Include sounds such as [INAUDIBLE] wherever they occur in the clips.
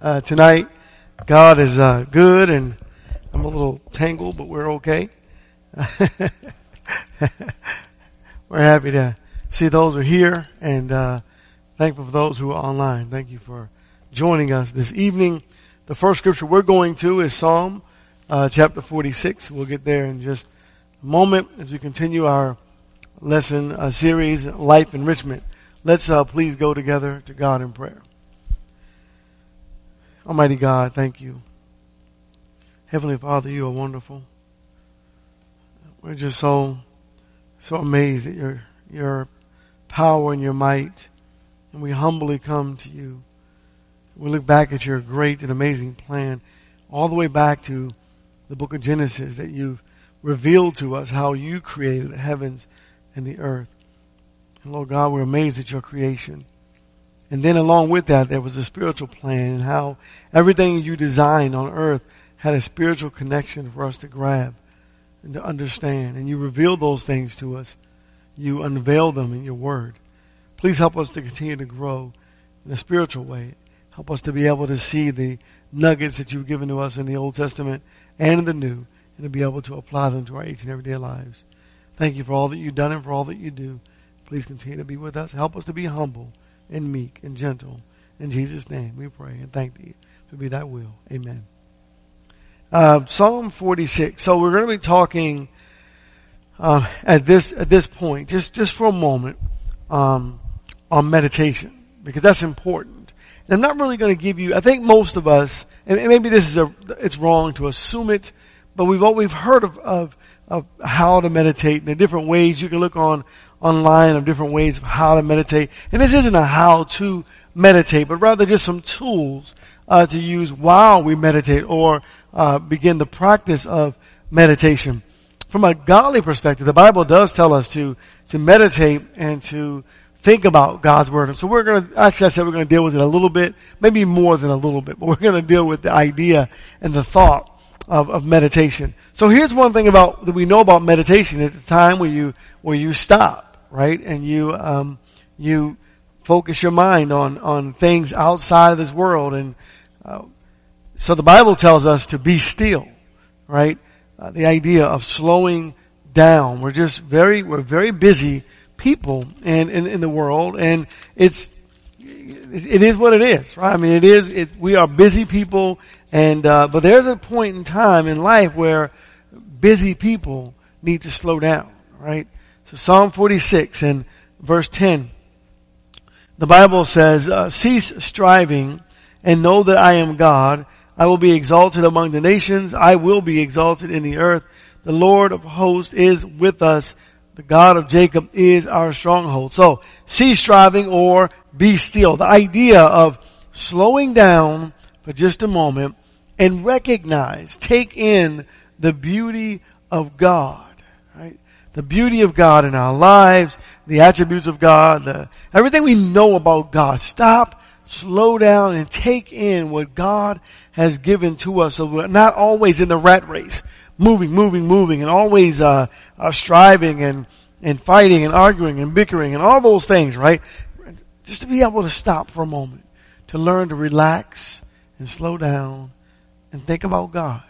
uh, tonight. God is uh, good, and I'm a little tangled, but we're okay. [LAUGHS] we're happy to see those who are here, and uh, thankful for those who are online. Thank you for joining us this evening. The first scripture we're going to is Psalm uh, chapter 46. We'll get there in just a moment as we continue our lesson uh, series, Life Enrichment. Let's uh, please go together to God in prayer. Almighty God, thank you. Heavenly Father, you are wonderful. We're just so, so amazed at your, your power and your might. And we humbly come to you. We look back at your great and amazing plan all the way back to the book of Genesis that you've revealed to us how you created the heavens and the earth. And Lord God, we're amazed at your creation. And then along with that, there was a spiritual plan and how everything you designed on earth had a spiritual connection for us to grab and to understand. And you revealed those things to us. You unveiled them in your word. Please help us to continue to grow in a spiritual way. Help us to be able to see the nuggets that you've given to us in the Old Testament and in the New and to be able to apply them to our each and everyday lives. Thank you for all that you've done and for all that you do. Please continue to be with us. Help us to be humble and meek and gentle. In Jesus' name we pray and thank thee to be that will. Amen. Uh, Psalm 46. So we're going to be talking uh, at this at this point, just just for a moment, um, on meditation because that's important. And I'm not really going to give you. I think most of us, and maybe this is a, it's wrong to assume it, but we've all, we've heard of, of of how to meditate and the different ways you can look on online of different ways of how to meditate. And this isn't a how to meditate, but rather just some tools uh, to use while we meditate or uh, begin the practice of meditation. From a godly perspective, the Bible does tell us to to meditate and to think about God's word. And so we're going to actually I said we're going to deal with it a little bit, maybe more than a little bit, but we're going to deal with the idea and the thought of, of meditation. So here's one thing about that we know about meditation at the time where you where you stop, right, and you um, you focus your mind on on things outside of this world, and uh, so the Bible tells us to be still, right? Uh, the idea of slowing down. We're just very we're very busy people in in, in the world, and it's it is what it is, right? I mean, it is. It, we are busy people, and uh, but there's a point in time in life where busy people need to slow down, right? So Psalm 46 and verse 10, the Bible says, uh, "Cease striving, and know that I am God. I will be exalted among the nations. I will be exalted in the earth. The Lord of hosts is with us." The God of Jacob is our stronghold. So, cease striving or be still. The idea of slowing down for just a moment and recognize, take in the beauty of God, right? The beauty of God in our lives, the attributes of God, the, everything we know about God. Stop, slow down, and take in what God has given to us so we're not always in the rat race, moving, moving, moving, and always uh, uh, striving and, and fighting and arguing and bickering and all those things, right? Just to be able to stop for a moment, to learn to relax and slow down and think about God.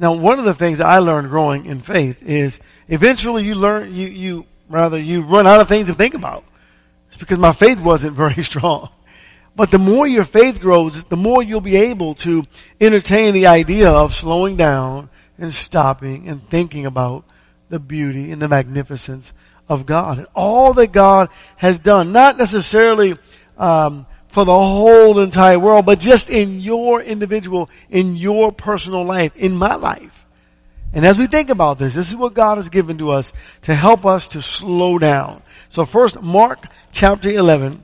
Now, one of the things I learned growing in faith is eventually you learn, you, you, rather, you run out of things to think about. It's because my faith wasn't [LAUGHS] very strong. But the more your faith grows, the more you'll be able to entertain the idea of slowing down and stopping and thinking about the beauty and the magnificence of God and all that God has done. Not necessarily um, for the whole entire world, but just in your individual, in your personal life, in my life. And as we think about this, this is what God has given to us to help us to slow down. So first, Mark chapter 11.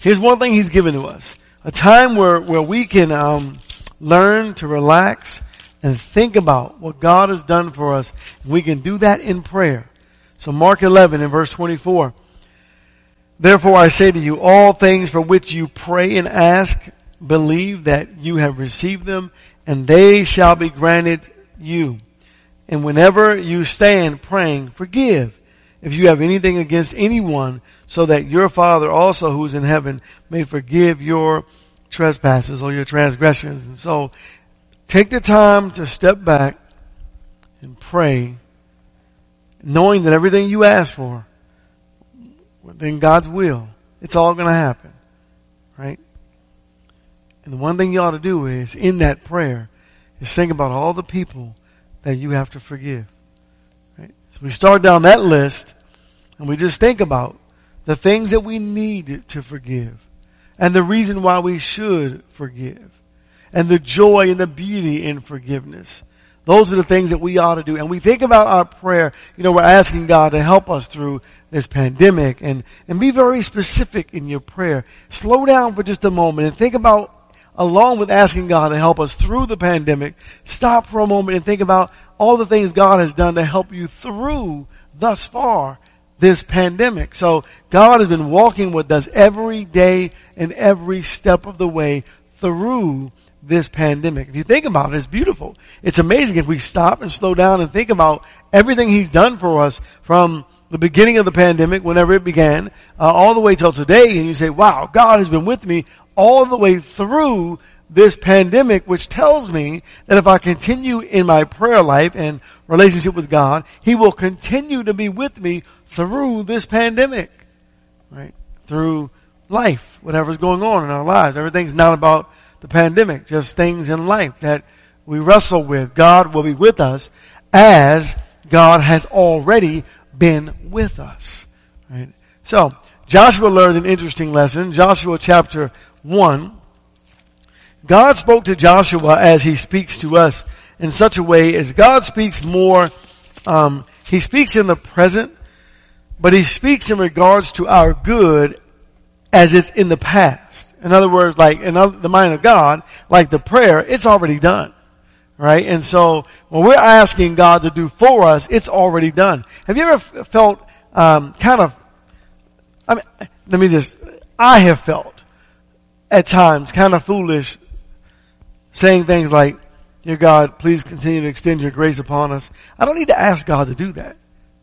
Here's one thing He's given to us. A time where, where we can um, learn to relax and think about what God has done for us. We can do that in prayer. So Mark 11 and verse 24. Therefore I say to you, all things for which you pray and ask, believe that you have received them and they shall be granted you. And whenever you stand praying, forgive if you have anything against anyone so that your Father also who is in heaven may forgive your trespasses or your transgressions. And so take the time to step back and pray, knowing that everything you ask for, within God's will, it's all going to happen. Right? And the one thing you ought to do is, in that prayer, is think about all the people that you have to forgive. Right? So we start down that list and we just think about the things that we need to forgive and the reason why we should forgive and the joy and the beauty in forgiveness. Those are the things that we ought to do. And we think about our prayer, you know, we're asking God to help us through this pandemic and, and be very specific in your prayer. Slow down for just a moment and think about along with asking God to help us through the pandemic, stop for a moment and think about all the things God has done to help you through thus far this pandemic. So God has been walking with us every day and every step of the way through this pandemic. If you think about it, it's beautiful. It's amazing if we stop and slow down and think about everything He's done for us from the beginning of the pandemic, whenever it began, uh, all the way till today, and you say, wow, God has been with me all the way through this pandemic, which tells me that if I continue in my prayer life and relationship with God, He will continue to be with me through this pandemic. Right? Through life, whatever's going on in our lives. Everything's not about the pandemic, just things in life that we wrestle with. God will be with us as God has already been with us. Right? So, Joshua learned an interesting lesson. Joshua chapter 1. God spoke to Joshua as he speaks to us in such a way as God speaks more, um, he speaks in the present, but he speaks in regards to our good as it's in the past. In other words, like in the mind of God, like the prayer, it's already done. Right? And so when we're asking God to do for us, it's already done. Have you ever felt um, kind of I mean, let me just, I have felt at times kind of foolish saying things like, Dear God, please continue to extend your grace upon us. I don't need to ask God to do that.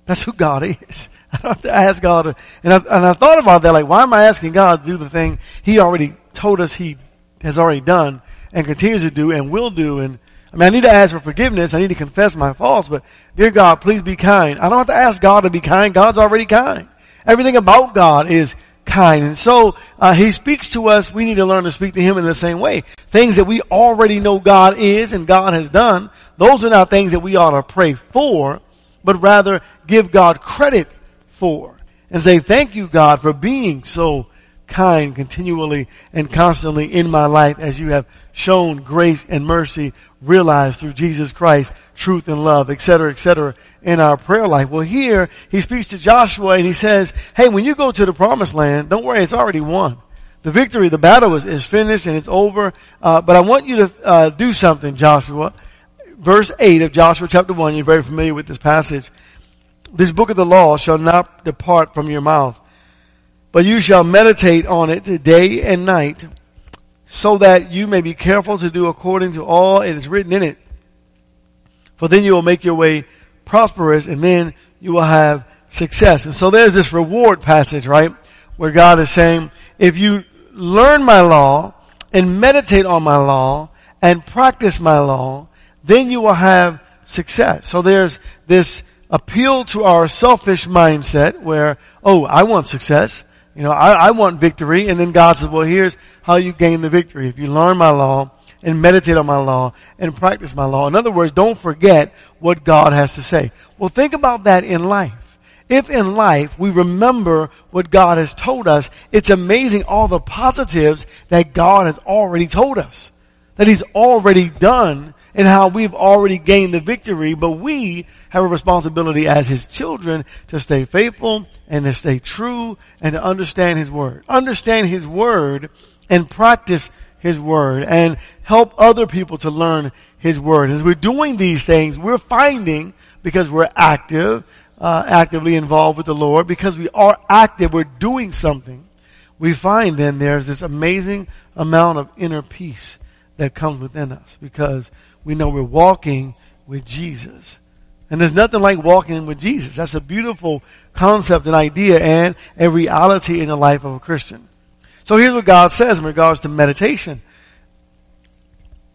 That's who God is. [LAUGHS] I have to ask God and I, and I thought about that, like, why am I asking God to do the thing He already told us He has already done and continues to do and will do and I mean, I need to ask for forgiveness. I need to confess my faults, but dear God, please be kind. I don't have to ask God to be kind. God's already kind. Everything about God is kind. And so, uh, He speaks to us. We need to learn to speak to Him in the same way. Things that we already know God is and God has done, those are not things that we ought to pray for, but rather give God credit for. And say, thank you God for being so kind continually and constantly in my life as you have shown grace and mercy realized through Jesus Christ, truth and love, etc., etc., in our prayer life. Well, here he speaks to Joshua and he says, "Hey, when you go to the promised land, don't worry, it's already won. The victory, the battle is, is finished and it's over. Uh, but I want you to uh, do something, Joshua." Verse eight of Joshua chapter one. You're very familiar with this passage. This book of the law shall not depart from your mouth, but you shall meditate on it day and night so that you may be careful to do according to all it is written in it. For then you will make your way prosperous and then you will have success. And so there's this reward passage, right? Where God is saying, if you learn my law and meditate on my law and practice my law, then you will have success. So there's this appeal to our selfish mindset where, oh, I want success. You know, I, I want victory. And then God says, well, here's how you gain the victory. If you learn my law and meditate on my law and practice my law. In other words, don't forget what God has to say. Well, think about that in life. If in life we remember what God has told us, it's amazing all the positives that God has already told us. That He's already done and how we've already gained the victory, but we have a responsibility as His children to stay faithful and to stay true and to understand His Word. Understand His Word and practice His Word and help other people to learn His Word. As we're doing these things, we're finding, because we're active, uh, actively involved with the Lord, because we are active, we're doing something, we find then there's this amazing amount of inner peace that comes within us because we know we're walking with Jesus. And there's nothing like walking with Jesus. That's a beautiful concept and idea and a reality in the life of a Christian. So here's what God says in regards to meditation.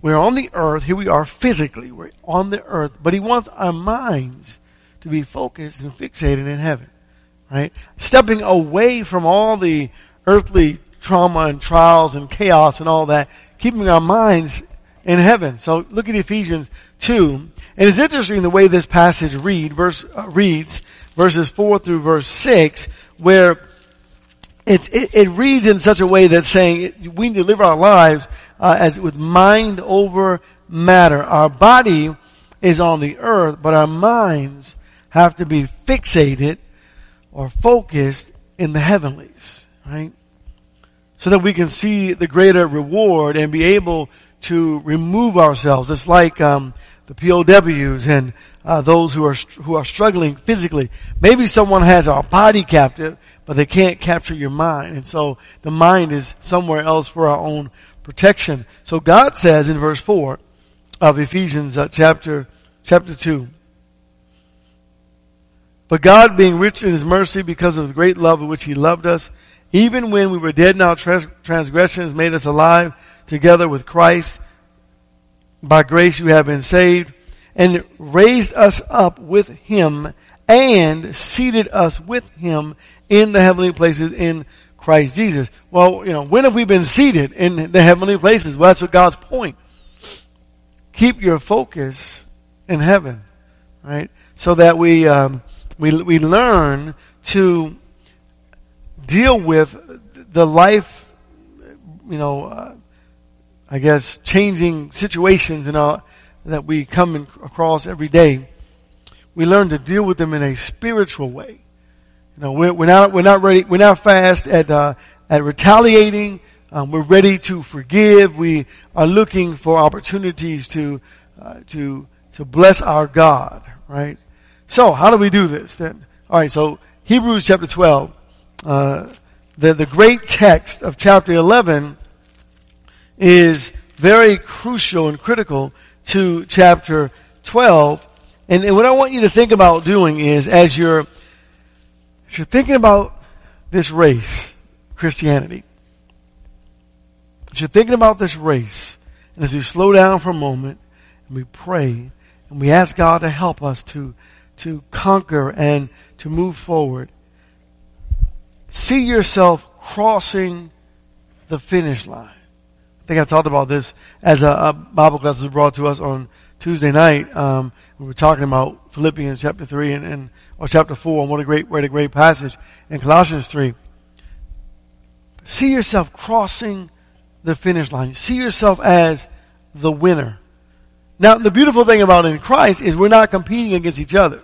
We're on the earth. Here we are physically. We're on the earth, but He wants our minds to be focused and fixated in heaven. Right? Stepping away from all the earthly trauma and trials and chaos and all that, keeping our minds in heaven. So look at Ephesians 2. And it's interesting the way this passage read, verse, uh, reads, verses 4 through verse 6, where it, it, reads in such a way that's saying we need to live our lives uh, as with mind over matter. Our body is on the earth, but our minds have to be fixated or focused in the heavenlies, right? So that we can see the greater reward and be able to remove ourselves. It's like um, the POWs and uh, those who are who are struggling physically. Maybe someone has our body captive, but they can't capture your mind, and so the mind is somewhere else for our own protection. So God says in verse four of Ephesians uh, chapter chapter two. But God, being rich in His mercy, because of the great love with which He loved us, even when we were dead in our trans- transgressions, made us alive together with Christ. By grace you have been saved and raised us up with him and seated us with him in the heavenly places in Christ Jesus. Well, you know, when have we been seated in the heavenly places? Well, that's what God's point. Keep your focus in heaven, right? So that we, um, we, we learn to deal with the life, you know, uh, I guess changing situations and that we come in, across every day, we learn to deal with them in a spiritual way. You know, we're, we're not we're not ready. We're not fast at uh, at retaliating. Um, we're ready to forgive. We are looking for opportunities to uh, to to bless our God. Right. So how do we do this then? All right. So Hebrews chapter twelve, uh, the the great text of chapter eleven is very crucial and critical to chapter 12. And, and what I want you to think about doing is as you're, as you're thinking about this race, Christianity, as you're thinking about this race, and as we slow down for a moment and we pray and we ask God to help us to, to conquer and to move forward, see yourself crossing the finish line. I think I talked about this as a, a Bible class was brought to us on Tuesday night. Um, we were talking about Philippians chapter three and, and or chapter four, and what a great, what a great passage in Colossians three. See yourself crossing the finish line. See yourself as the winner. Now, the beautiful thing about in Christ is we're not competing against each other,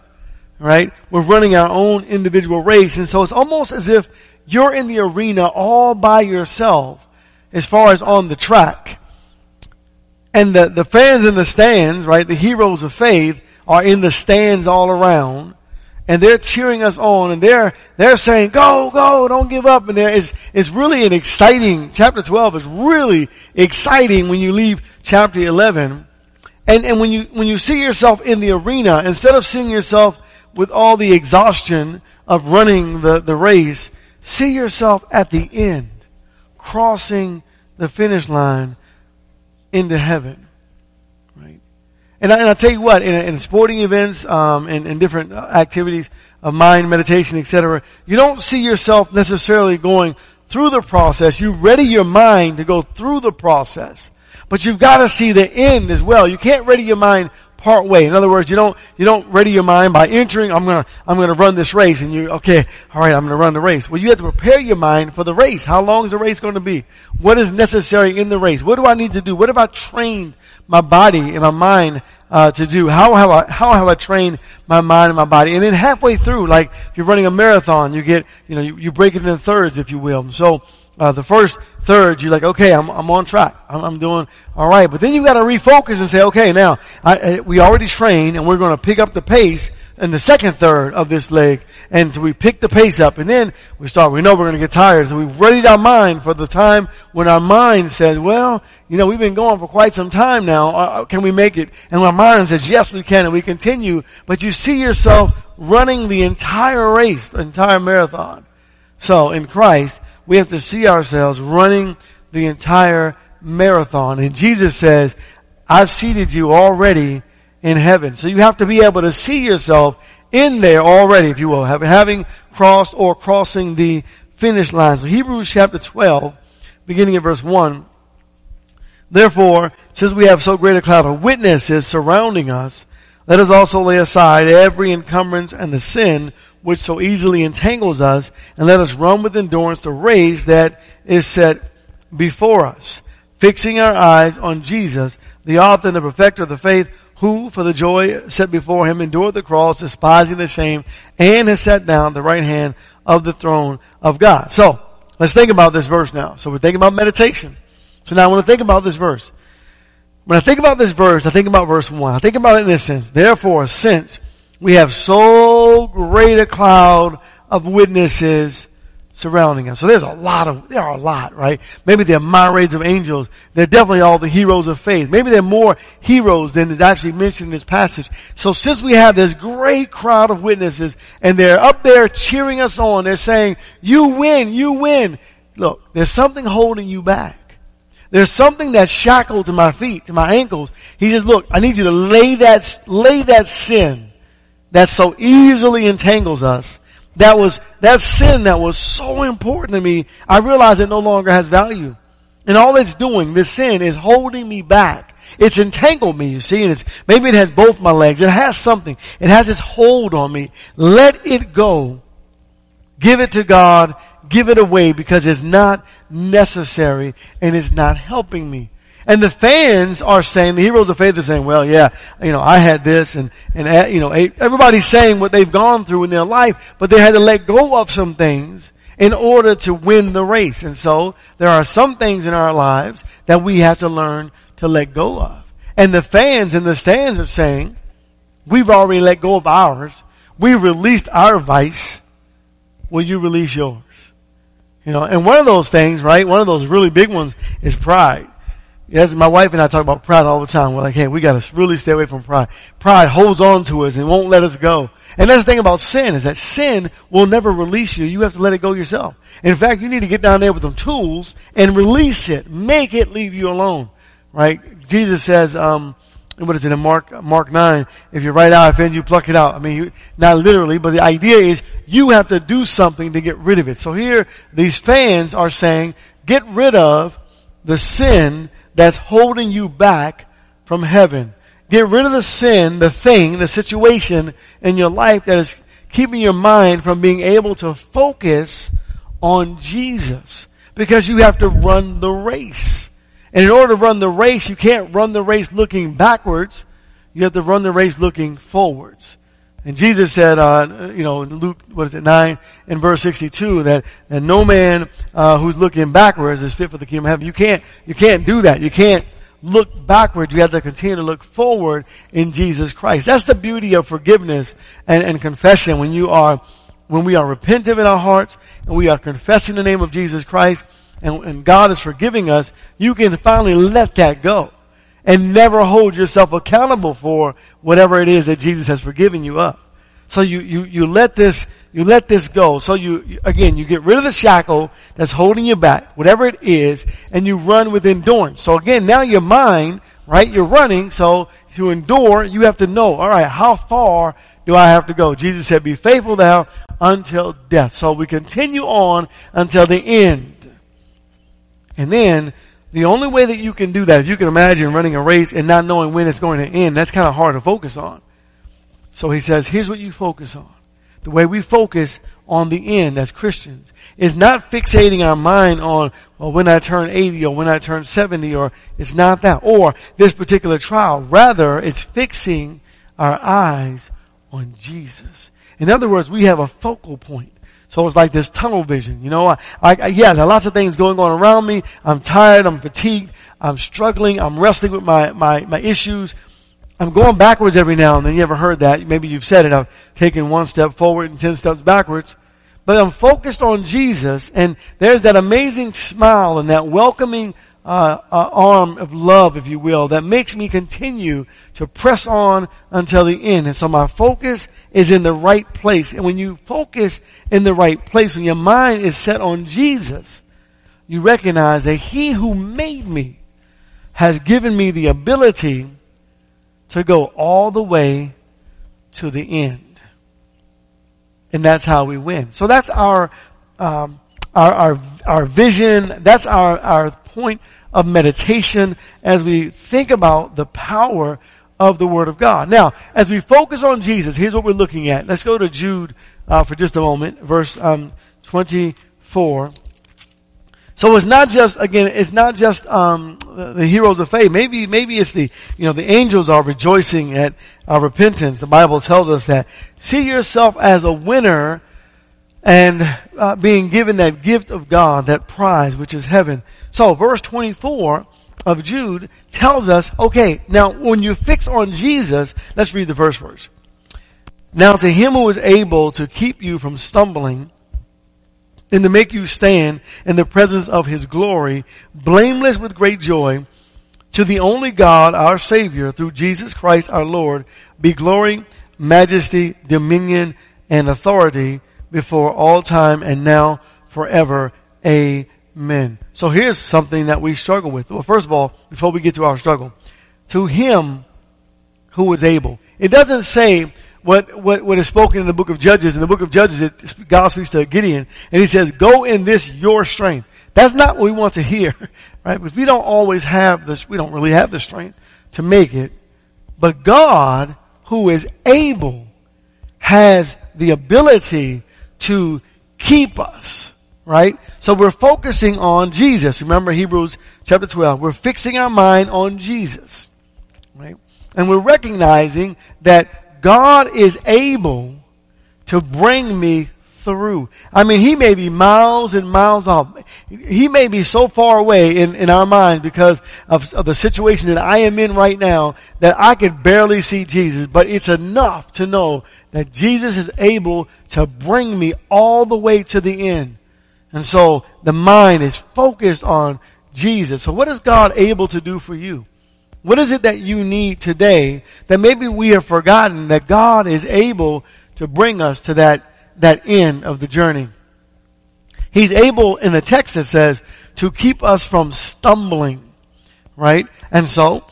right? We're running our own individual race, and so it's almost as if you're in the arena all by yourself as far as on the track. And the, the fans in the stands, right, the heroes of faith are in the stands all around and they're cheering us on and they're, they're saying, go, go, don't give up. And there is, it's really an exciting, chapter 12 is really exciting when you leave chapter 11. And, and when you, when you see yourself in the arena, instead of seeing yourself with all the exhaustion of running the, the race, see yourself at the end crossing the finish line into heaven. Right? And, I, and I'll tell you what, in, in sporting events, um, and, and different activities of mind, meditation, etc., you don't see yourself necessarily going through the process. You ready your mind to go through the process. But you've got to see the end as well. You can't ready your mind part way. In other words, you don't, you don't ready your mind by entering, I'm gonna, I'm gonna run this race and you, okay, alright, I'm gonna run the race. Well, you have to prepare your mind for the race. How long is the race going to be? What is necessary in the race? What do I need to do? What have I trained my body and my mind uh, to do? How have I how have I trained my mind and my body? And then halfway through, like if you're running a marathon, you get you know you, you break it into thirds, if you will. So uh, the first third, you're like, okay, I'm, I'm on track. I'm, I'm doing all right. But then you've got to refocus and say, okay, now I, I, we already trained, and we're going to pick up the pace in the second third of this leg. And so we pick the pace up, and then we start. We know we're going to get tired, so we've readied our mind for the time when our mind says, well, you know, we've been going for quite some time now. Uh, uh can we make it? And our mind says, yes, we can, and we continue. But you see yourself running the entire race, the entire marathon. So in Christ, we have to see ourselves running the entire marathon. And Jesus says, I've seated you already in heaven. So you have to be able to see yourself in there already, if you will, having crossed or crossing the finish line. So Hebrews chapter 12, beginning at verse 1. Therefore, since we have so great a cloud of witnesses surrounding us, let us also lay aside every encumbrance and the sin which so easily entangles us, and let us run with endurance the race that is set before us, fixing our eyes on Jesus, the author and the perfecter of the faith, who for the joy set before him endured the cross, despising the shame, and has sat down at the right hand of the throne of God. So, let's think about this verse now. So we're thinking about meditation. So now I want to think about this verse. When I think about this verse, I think about verse 1. I think about it in this sense. Therefore, since we have so great a cloud of witnesses surrounding us. So there's a lot of, there are a lot, right? Maybe they're myriads of angels. They're definitely all the heroes of faith. Maybe they're more heroes than is actually mentioned in this passage. So since we have this great crowd of witnesses and they're up there cheering us on, they're saying, you win, you win. Look, there's something holding you back. There's something that's shackled to my feet, to my ankles. He says, look, I need you to lay that, lay that sin that so easily entangles us that was, that sin that was so important to me, I realize it no longer has value. And all it's doing, this sin is holding me back. It's entangled me, you see, and it's, maybe it has both my legs. It has something. It has this hold on me. Let it go. Give it to God. Give it away because it's not necessary and it's not helping me. And the fans are saying, the heroes of faith are saying, well, yeah, you know, I had this and, and, uh, you know, everybody's saying what they've gone through in their life, but they had to let go of some things in order to win the race. And so there are some things in our lives that we have to learn to let go of. And the fans in the stands are saying, we've already let go of ours. We've released our vice. Will you release yours? You know, and one of those things, right? One of those really big ones is pride. Yes, my wife and I talk about pride all the time. We're like, hey, we gotta really stay away from pride. Pride holds on to us and won't let us go. And that's the thing about sin is that sin will never release you. You have to let it go yourself. In fact, you need to get down there with some tools and release it. Make it leave you alone. Right? Jesus says, um, what is it in Mark, Mark 9? If your right eye offends you, pluck it out. I mean, you, not literally, but the idea is you have to do something to get rid of it. So here, these fans are saying, get rid of the sin that's holding you back from heaven. Get rid of the sin, the thing, the situation in your life that is keeping your mind from being able to focus on Jesus. Because you have to run the race. And in order to run the race, you can't run the race looking backwards. You have to run the race looking forwards. And Jesus said, uh, you know, in Luke, what is it, 9 and verse 62, that, that no man, uh, who's looking backwards is fit for the kingdom of heaven. You can't, you can't do that. You can't look backwards. You have to continue to look forward in Jesus Christ. That's the beauty of forgiveness and, and confession when you are, when we are repentant in our hearts and we are confessing the name of Jesus Christ and, and God is forgiving us, you can finally let that go and never hold yourself accountable for whatever it is that Jesus has forgiven you of. So you, you, you let this, you let this go. So you, again, you get rid of the shackle that's holding you back, whatever it is, and you run with endurance. So again, now your mind, right, you're running, so to endure, you have to know, alright, how far do I have to go? Jesus said, be faithful thou until death. So we continue on until the end. And then, the only way that you can do that, if you can imagine running a race and not knowing when it's going to end, that's kind of hard to focus on. So he says, here's what you focus on. The way we focus on the end as Christians is not fixating our mind on, well, when I turn 80 or when I turn 70 or it's not that or this particular trial. Rather, it's fixing our eyes on Jesus. In other words, we have a focal point. So it's like this tunnel vision, you know. I, I, yeah, there are lots of things going on around me. I'm tired. I'm fatigued. I'm struggling. I'm wrestling with my, my, my issues. I'm going backwards every now and then. You ever heard that? Maybe you've said it. I've taken one step forward and ten steps backwards. But I'm focused on Jesus and there's that amazing smile and that welcoming uh, uh, arm of love, if you will, that makes me continue to press on until the end. And so my focus is in the right place. And when you focus in the right place, when your mind is set on Jesus, you recognize that He who made me has given me the ability to go all the way to the end. And that's how we win. So that's our, um, our, our, our vision. That's our, our point of meditation as we think about the power of the Word of God. Now, as we focus on Jesus, here's what we're looking at. Let's go to Jude uh, for just a moment, verse um, 24. So it's not just again, it's not just um, the, the, heroes of faith. Maybe maybe it's the you know the angels are rejoicing at our repentance. The Bible tells us that see yourself as a winner and uh, being given that gift of God, that prize which is heaven. So verse 24 of Jude tells us, okay, now when you fix on Jesus, let's read the first verse. Now to him who is able to keep you from stumbling and to make you stand in the presence of his glory, blameless with great joy, to the only God, our Savior, through Jesus Christ our Lord, be glory, majesty, dominion, and authority before all time and now forever. Amen. So here's something that we struggle with. Well, first of all, before we get to our struggle, to him who is able. It doesn't say what, what, what is spoken in the book of Judges. In the book of Judges, it, God speaks to Gideon and he says, go in this your strength. That's not what we want to hear, [LAUGHS] right? Because we don't always have this, we don't really have the strength to make it. But God, who is able, has the ability to keep us, right? So we're focusing on Jesus. Remember Hebrews chapter 12. We're fixing our mind on Jesus, right? And we're recognizing that God is able to bring me through. I mean, he may be miles and miles off. He may be so far away in, in our minds because of, of the situation that I am in right now that I could barely see Jesus, but it's enough to know that Jesus is able to bring me all the way to the end. And so the mind is focused on Jesus. So what is God able to do for you? What is it that you need today that maybe we have forgotten that God is able to bring us to that that end of the journey. He's able in the text that says to keep us from stumbling, right? And so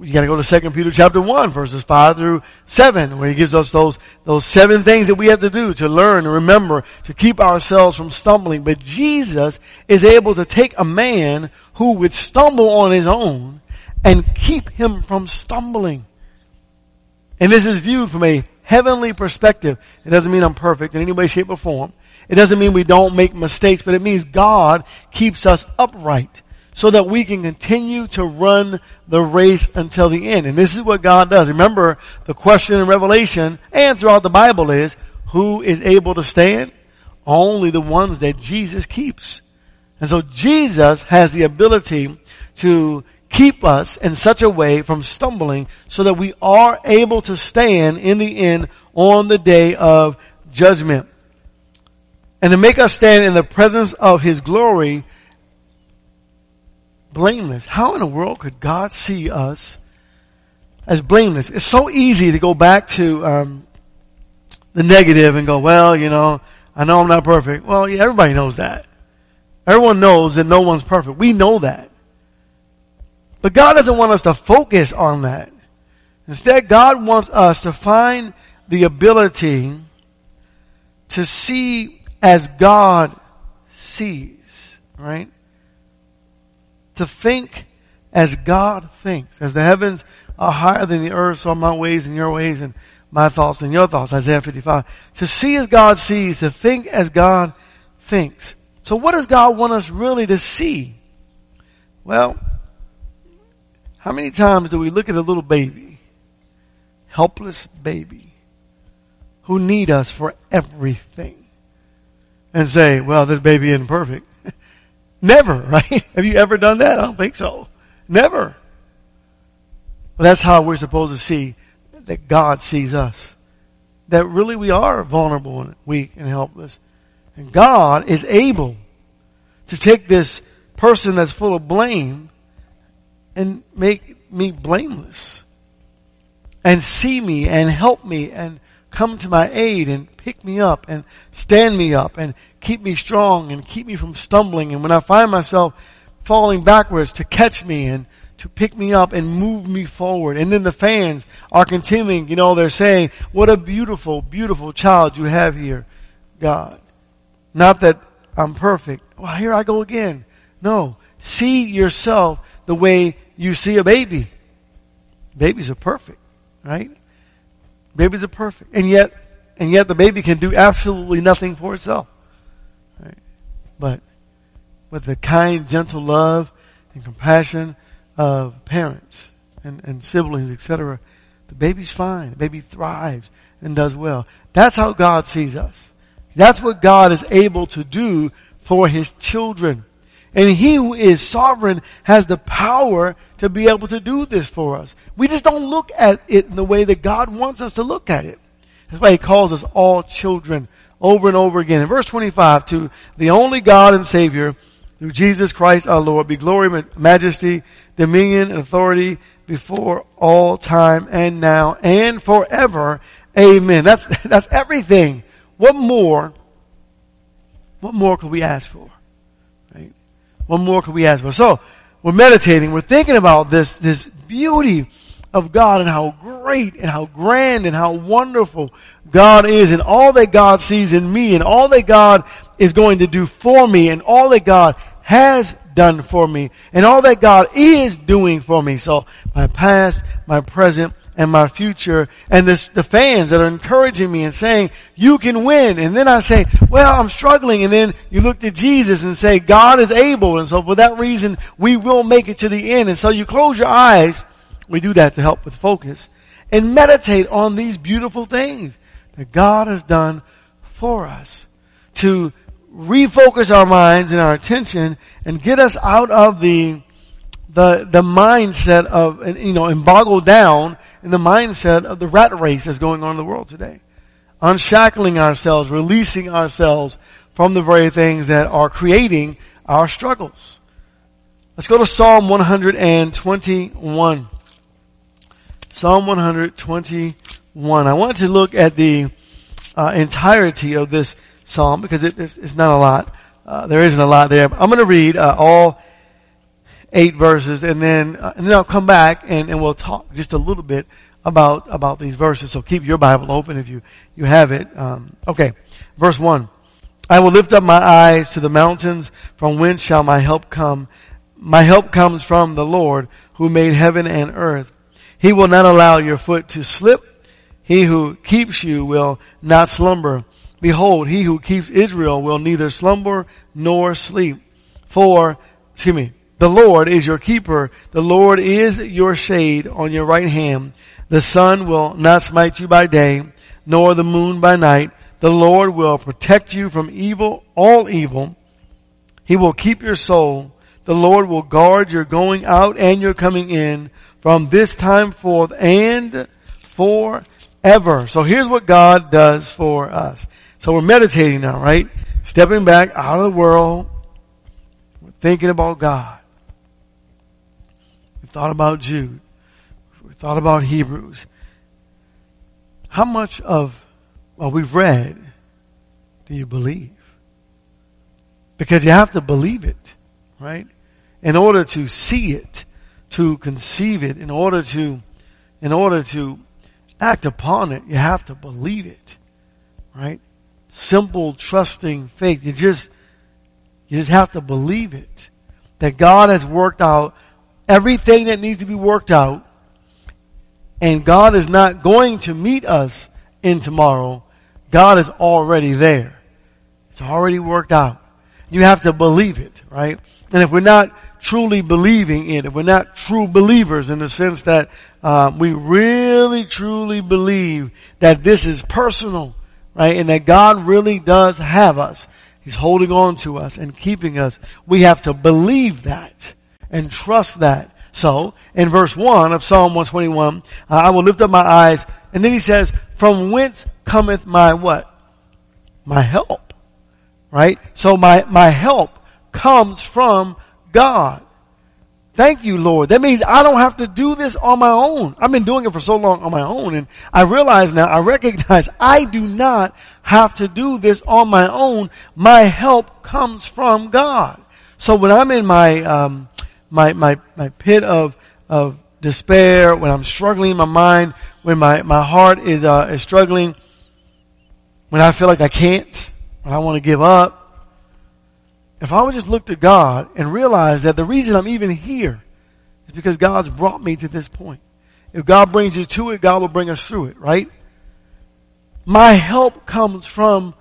you got to go to 2 Peter chapter 1 verses 5 through 7 where he gives us those those seven things that we have to do to learn and remember to keep ourselves from stumbling. But Jesus is able to take a man who would stumble on his own and keep him from stumbling. And this is viewed from a heavenly perspective. It doesn't mean I'm perfect in any way, shape, or form. It doesn't mean we don't make mistakes, but it means God keeps us upright so that we can continue to run the race until the end. And this is what God does. Remember, the question in Revelation and throughout the Bible is, who is able to stand? Only the ones that Jesus keeps. And so Jesus has the ability to keep us in such a way from stumbling so that we are able to stand in the end on the day of judgment. And to make us stand in the presence of His glory blameless. How in the world could God see us as blameless? It's so easy to go back to um, the negative and go, well, you know, I know I'm not perfect. Well, yeah, everybody knows that. Everyone knows that no one's perfect. We know that. But God doesn't want us to focus on that. Instead, God wants us to find the ability to see as God sees, right? To think as God thinks. As the heavens are higher than the earth, so are my ways and your ways and my thoughts and your thoughts. Isaiah 55. To see as God sees, to think as God thinks. So what does God want us really to see? Well, how many times do we look at a little baby, helpless baby, who need us for everything and say, well, this baby isn't perfect. Never, [LAUGHS] right? Have you ever done that? I don't think so. Never. But that's how we're supposed to see that God sees us. That really we are vulnerable and weak and helpless. And God is able to take this person that's full of blame and make me blameless and see me and help me and come to my aid and pick me up and stand me up and keep me strong and keep me from stumbling. And when I find myself falling backwards to catch me and to pick me up and move me forward. And then the fans are continuing, you know, they're saying, what a beautiful, beautiful child you have here, God. Not that I'm perfect. Well, here I go again. No. See yourself the way you see a baby. Babies are perfect, right? Babies are perfect. And yet, and yet the baby can do absolutely nothing for itself. But with the kind, gentle love and compassion of parents and, and siblings, etc., the baby's fine. The baby thrives and does well. That's how God sees us. That's what God is able to do for His children. And He who is sovereign has the power to be able to do this for us. We just don't look at it in the way that God wants us to look at it. That's why He calls us all children over and over again. In verse 25, to the only God and Savior, through Jesus Christ our Lord, be glory, majesty, dominion, and authority before all time and now and forever. Amen. That's, [LAUGHS] that's everything. What more, what more could we ask for? Right? What more could we ask for? So, we're meditating, we're thinking about this, this beauty of God and how great and how grand and how wonderful God is and all that God sees in me and all that God is going to do for me and all that God has done for me and all that God is doing for me. So my past, my present, and my future and this, the fans that are encouraging me and saying, you can win. And then I say, well, I'm struggling. And then you look to Jesus and say, God is able. And so for that reason, we will make it to the end. And so you close your eyes. We do that to help with focus and meditate on these beautiful things that God has done for us to refocus our minds and our attention and get us out of the the the mindset of you know and boggle down in the mindset of the rat race that's going on in the world today. Unshackling ourselves, releasing ourselves from the very things that are creating our struggles. Let's go to Psalm 121. Psalm 121. I want to look at the uh, entirety of this psalm because it, it's, it's, not a lot. Uh, there isn't a lot there. I'm going to read uh, all eight verses, and then uh, and then I'll come back and, and we'll talk just a little bit about about these verses. So keep your Bible open if you you have it. Um, okay, verse one. I will lift up my eyes to the mountains. From whence shall my help come? My help comes from the Lord who made heaven and earth. He will not allow your foot to slip. He who keeps you will not slumber. Behold, he who keeps Israel will neither slumber nor sleep. For, excuse me, the Lord is your keeper. The Lord is your shade on your right hand. The sun will not smite you by day, nor the moon by night. The Lord will protect you from evil, all evil. He will keep your soul. The Lord will guard your going out and your coming in from this time forth and forever. So here's what God does for us. So we're meditating now, right? Stepping back out of the world. Thinking about God. We thought about Jude. We thought about Hebrews. How much of what we've read do you believe? Because you have to believe it, right? In order to see it, to conceive it, in order to, in order to act upon it, you have to believe it, right? simple, trusting faith. You just, you just have to believe it. That God has worked out everything that needs to be worked out. And God is not going to meet us in tomorrow. God is already there. It's already worked out. You have to believe it, right? And if we're not truly believing in it, we're not true believers in the sense that uh, we really truly believe that this is personal, right? And that God really does have us. He's holding on to us and keeping us. We have to believe that and trust that. So, in verse 1 of Psalm 121, I will lift up my eyes, and then he says, from whence cometh my what? My help. Right? So my, my help comes from God. Thank you, Lord. That means I don't have to do this on my own. I've been doing it for so long on my own and I realize now, I recognize I do not have to do this on my own. My help comes from God. So when I'm in my, um, my, my, my pit of, of despair, when I'm struggling in my mind, when my, my heart is, uh, is struggling, when I feel like I can't, when I want to give up, if I would just look to God and realize that the reason I'm even here is because God's brought me to this point. If God brings you to it, God will bring us through it, right? My help comes from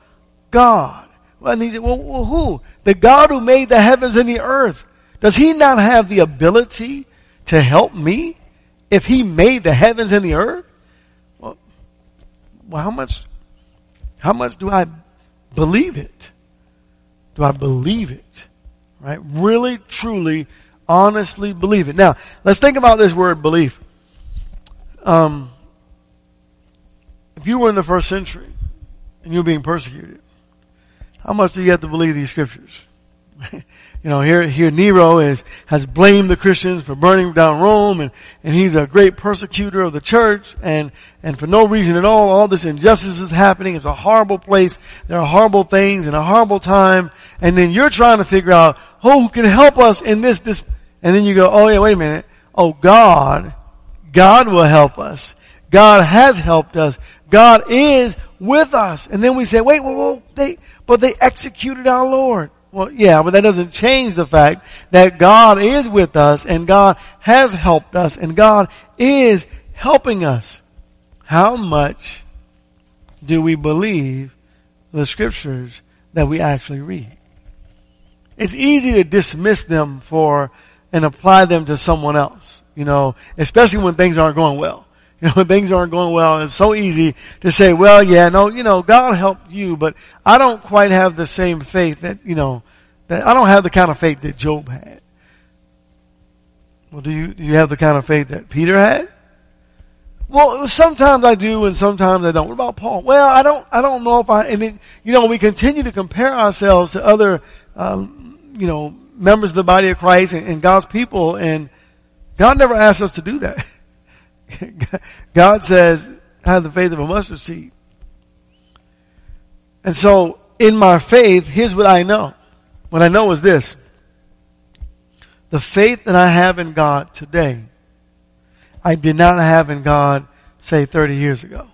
God. Well, and he said, well, well, who? The God who made the heavens and the earth. Does he not have the ability to help me if he made the heavens and the earth? Well, well how much, how much do I believe it? Do I believe it? Right? Really, truly, honestly believe it. Now, let's think about this word belief. Um, if you were in the first century and you were being persecuted, how much do you have to believe these scriptures? [LAUGHS] You know, here, here Nero is, has blamed the Christians for burning down Rome and, and he's a great persecutor of the church and, and for no reason at all, all this injustice is happening. It's a horrible place. There are horrible things and a horrible time. And then you're trying to figure out who can help us in this, this, and then you go, oh yeah, wait a minute. Oh God, God will help us. God has helped us. God is with us. And then we say, wait, well they, but they executed our Lord. Well, yeah, but that doesn't change the fact that God is with us and God has helped us and God is helping us. How much do we believe the scriptures that we actually read? It's easy to dismiss them for and apply them to someone else, you know, especially when things aren't going well. [LAUGHS] You know, when things aren't going well, it's so easy to say, well, yeah, no, you know, God helped you, but I don't quite have the same faith that, you know, I don't have the kind of faith that Job had. Well, do you, do you have the kind of faith that Peter had? Well, sometimes I do and sometimes I don't. What about Paul? Well, I don't, I don't know if I, and then, you know, we continue to compare ourselves to other, um, you know, members of the body of Christ and, and God's people and God never asked us to do that. [LAUGHS] God says, have the faith of a mustard seed. And so, in my faith, here's what I know. What I know is this. The faith that I have in God today, I did not have in God, say, 30 years ago.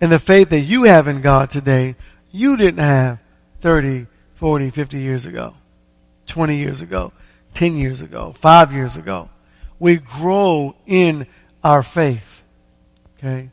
And the faith that you have in God today, you didn't have 30, 40, 50 years ago, 20 years ago, 10 years ago, 5 years ago. We grow in our faith. Okay?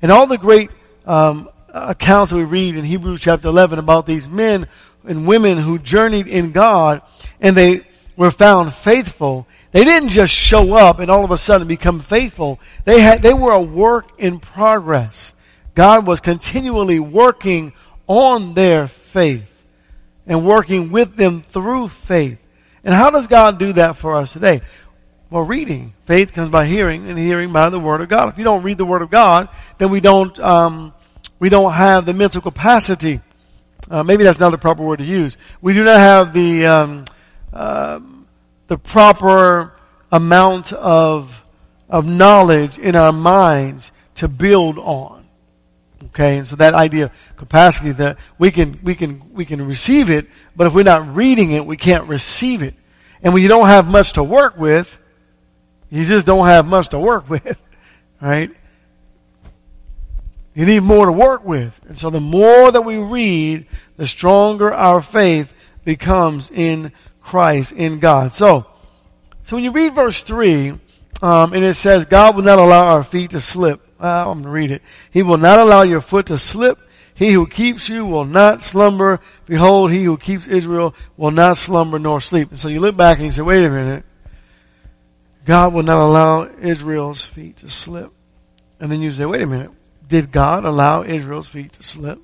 And all the great um, accounts we read in Hebrews chapter 11 about these men and women who journeyed in God and they were found faithful. They didn't just show up and all of a sudden become faithful. They had, they were a work in progress. God was continually working on their faith and working with them through faith. And how does God do that for us today? Well, reading. Faith comes by hearing, and hearing by the Word of God. If you don't read the Word of God, then we don't um, we don't have the mental capacity. Uh, maybe that's not the proper word to use. We do not have the um, uh, the proper amount of of knowledge in our minds to build on. Okay, and so that idea of capacity that we can we can we can receive it, but if we're not reading it, we can't receive it. And when you don't have much to work with, you just don't have much to work [LAUGHS] with, right? You need more to work with. And so the more that we read, the stronger our faith becomes in Christ, in God. So, so when you read verse 3, um, and it says, God will not allow our feet to slip. Uh, I'm going to read it. He will not allow your foot to slip. He who keeps you will not slumber. Behold, he who keeps Israel will not slumber nor sleep. And so you look back and you say, wait a minute. God will not allow Israel's feet to slip. And then you say, wait a minute. Did God allow Israel's feet to slip?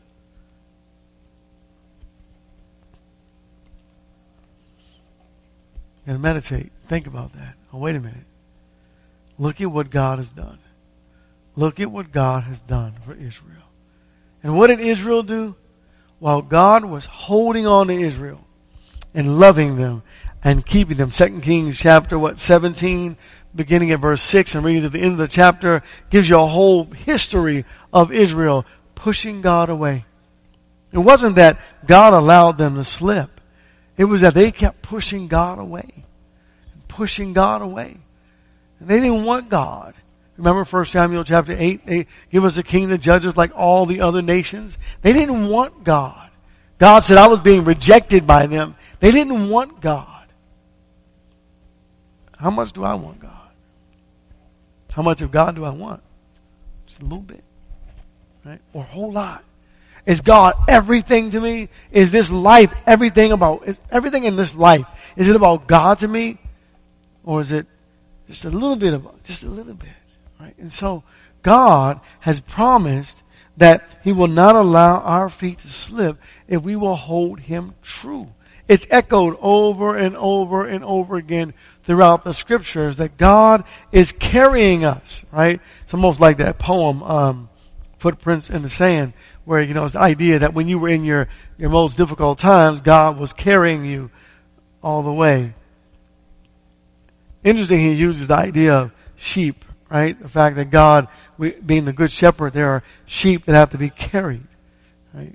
And meditate. Think about that. Oh, wait a minute. Look at what God has done. Look at what God has done for Israel. And what did Israel do? While God was holding on to Israel and loving them, and keeping them. Second Kings chapter, what, 17, beginning at verse 6 and reading to the end of the chapter gives you a whole history of Israel pushing God away. It wasn't that God allowed them to slip. It was that they kept pushing God away. Pushing God away. And they didn't want God. Remember 1 Samuel chapter 8? They give us a king that judges like all the other nations. They didn't want God. God said I was being rejected by them. They didn't want God. How much do I want God? How much of God do I want? Just a little bit. Right? Or a whole lot. Is God everything to me? Is this life everything about, is everything in this life, is it about God to me? Or is it just a little bit of, just a little bit? Right? And so, God has promised that He will not allow our feet to slip if we will hold Him true. It's echoed over and over and over again throughout the scriptures that God is carrying us, right? It's almost like that poem, um, Footprints in the Sand, where, you know, it's the idea that when you were in your, your most difficult times, God was carrying you all the way. Interesting, he uses the idea of sheep, right? The fact that God, we, being the good shepherd, there are sheep that have to be carried, right?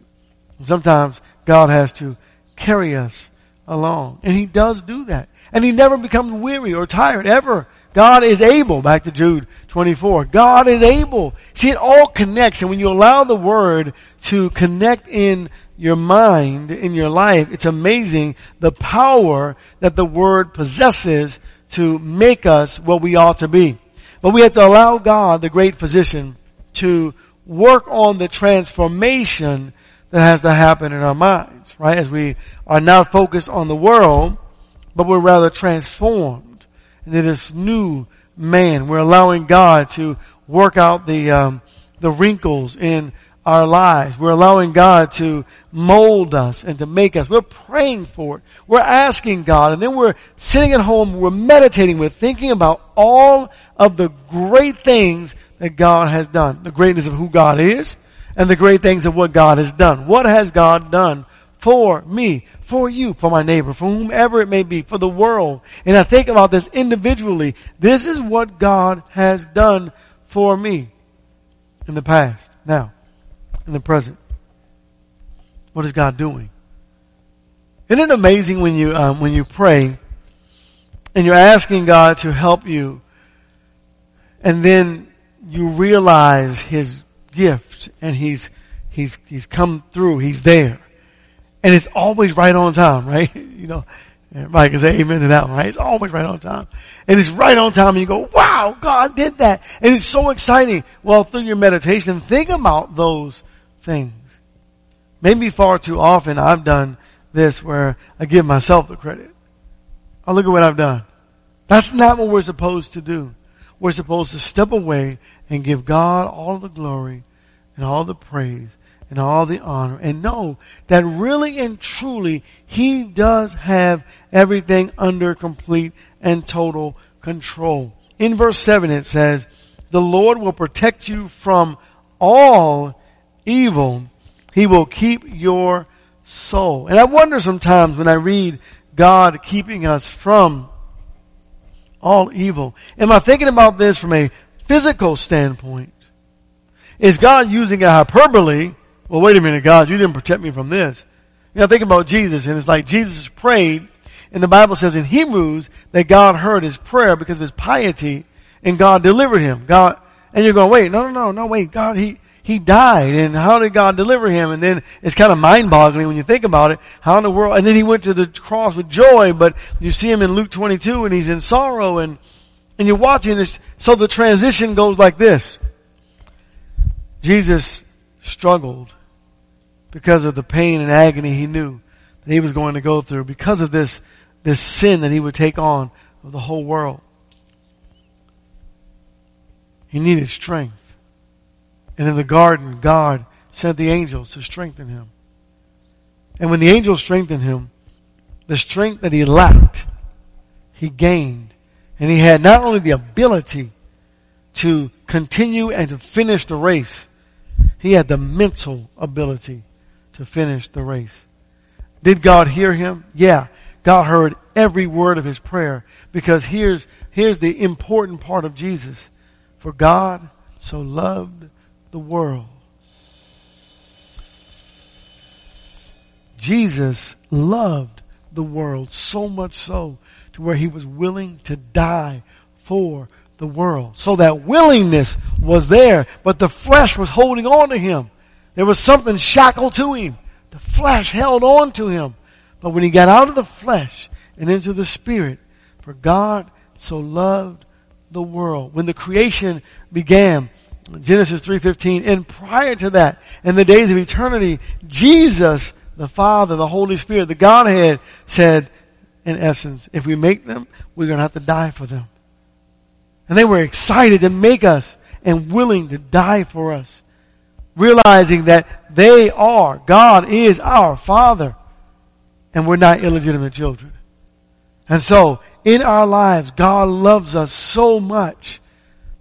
And sometimes God has to carry us along. And he does do that. And he never becomes weary or tired ever God is able, back to Jude 24. God is able. See, it all connects. And when you allow the word to connect in your mind, in your life, it's amazing the power that the word possesses to make us what we ought to be. But we have to allow God, the great physician, to work on the transformation that has to happen in our minds, right? As we are not focused on the world, but we're rather transformed into this new man. We're allowing God to work out the um, the wrinkles in our lives. We're allowing God to mold us and to make us. We're praying for it. We're asking God and then we're sitting at home, we're meditating, we're thinking about all of the great things that God has done. The greatness of who God is and the great things of what God has done. What has God done for me, for you, for my neighbor, for whomever it may be, for the world. And I think about this individually. This is what God has done for me in the past, now, in the present. What is God doing? Isn't it amazing when you um, when you pray and you're asking God to help you, and then you realize His gift and He's He's He's come through. He's there and it's always right on time, [LAUGHS] right? You know, Mike can say amen to that one, right? It's always right on time. And it's right on time and you go, wow, God did that. And it's so exciting. Well, through your meditation, think about those things. Maybe far too often I've done this where I give myself the credit. Oh, look at what I've done. That's not what we're supposed to do. We're supposed to step away and give God all the glory and all the praise and all the honor and know that really and truly He does have everything under complete and total control. In verse 7 it says, the Lord will protect you from all evil. He will keep your soul. And I wonder sometimes when I read God keeping us from all evil, am I thinking about this from a physical standpoint? Is God using a hyperbole well, wait a minute, God, you didn't protect me from this. You know, think about Jesus, and it's like Jesus prayed, and the Bible says in Hebrews that God heard his prayer because of his piety, and God delivered him. God, and you're going, wait, no, no, no, no, wait, God, he, he died, and how did God deliver him? And then it's kind of mind-boggling when you think about it. How in the world? And then he went to the cross with joy, but you see him in Luke 22, and he's in sorrow, and and you're watching this. So the transition goes like this: Jesus struggled because of the pain and agony he knew that he was going to go through because of this, this sin that he would take on of the whole world. He needed strength. And in the garden, God sent the angels to strengthen him. And when the angels strengthened him, the strength that he lacked, he gained. And he had not only the ability to continue and to finish the race, he had the mental ability to finish the race. Did God hear him? Yeah. God heard every word of his prayer because here's, here's the important part of Jesus. For God so loved the world. Jesus loved the world so much so to where he was willing to die for the world. So that willingness was there, but the flesh was holding on to him. There was something shackled to him. The flesh held on to him. But when he got out of the flesh and into the spirit, for God so loved the world. When the creation began, Genesis 3.15, and prior to that, in the days of eternity, Jesus, the Father, the Holy Spirit, the Godhead said, in essence, if we make them, we're going to have to die for them. And they were excited to make us and willing to die for us. Realizing that they are, God is our Father. And we're not illegitimate children. And so, in our lives, God loves us so much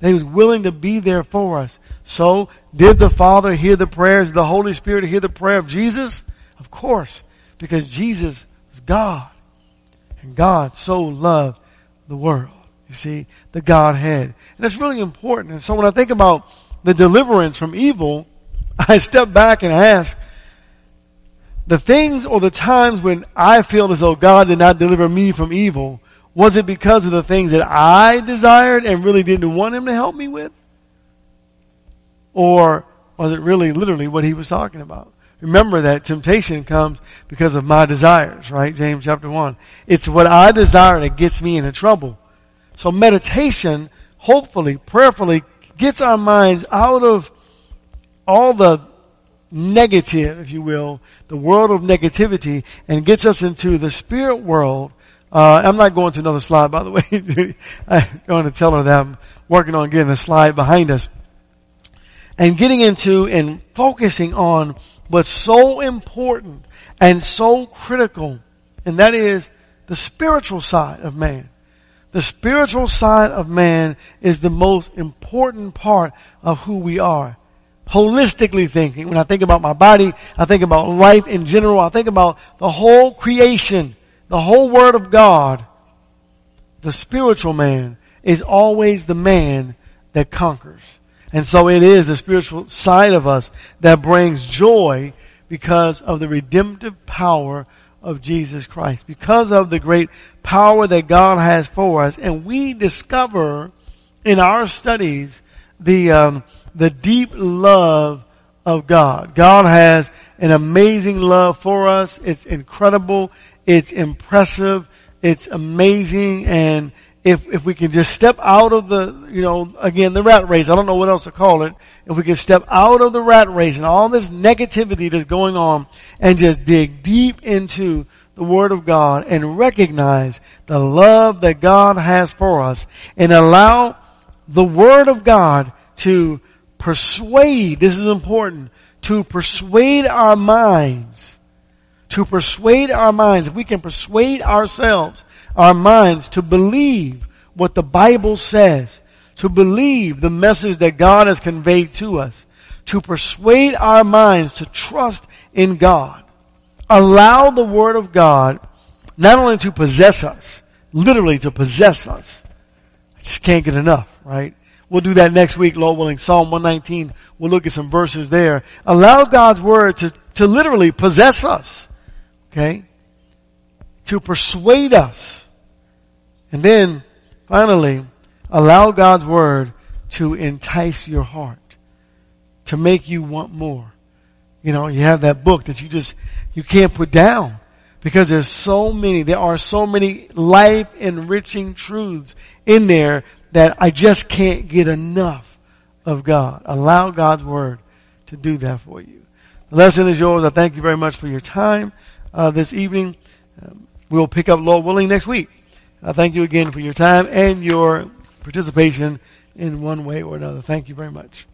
that He was willing to be there for us. So, did the Father hear the prayers the Holy Spirit hear the prayer of Jesus? Of course, because Jesus is God. And God so loved the world. You see, the Godhead. And it's really important. And so when I think about the deliverance from evil, [LAUGHS] I step back and ask, the things or the times when I feel as though God did not deliver me from evil, was it because of the things that I desired and really didn't want Him to help me with? Or was it really literally what He was talking about? Remember that temptation comes because of my desires, right? James chapter 1. It's what I desire that gets me into trouble. So meditation, hopefully, prayerfully, gets our minds out of all the negative, if you will, the world of negativity, and gets us into the spirit world. Uh, I'm not going to another slide, by the way. [LAUGHS] I'm going to tell her that I'm working on getting the slide behind us. And getting into and focusing on what's so important and so critical, and that is the spiritual side of man. The spiritual side of man is the most important part of who we are holistically thinking. When I think about my body, I think about life in general, I think about the whole creation, the whole Word of God. The spiritual man is always the man that conquers. And so it is the spiritual side of us that brings joy because of the redemptive power of Jesus Christ. Because of the great power that God has for us. And we discover in our studies the, um, the deep love of God. God has an amazing love for us. It's incredible. It's impressive. It's amazing. And if, if we can just step out of the, you know, again, the rat race, I don't know what else to call it. If we can step out of the rat race and all this negativity that's going on and just dig deep into the Word of God and recognize the love that God has for us and allow the Word of God to persuade, this is important, to persuade our minds, to persuade our minds, if we can persuade ourselves, our minds to believe what the Bible says, to believe the message that God has conveyed to us, to persuade our minds to trust in God. Allow the Word of God not only to possess us, literally to possess us. I just can't get enough, right? We'll do that next week, Lord willing. Psalm 119. We'll look at some verses there. Allow God's word to, to literally possess us. Okay? To persuade us. And then, finally, allow God's word to entice your heart. To make you want more. You know, you have that book that you just, you can't put down. Because there's so many, there are so many life enriching truths in there that I just can't get enough of God. Allow God's Word to do that for you. The lesson is yours. I thank you very much for your time uh, this evening. Um, we'll pick up, Lord willing, next week. I thank you again for your time and your participation in one way or another. Thank you very much.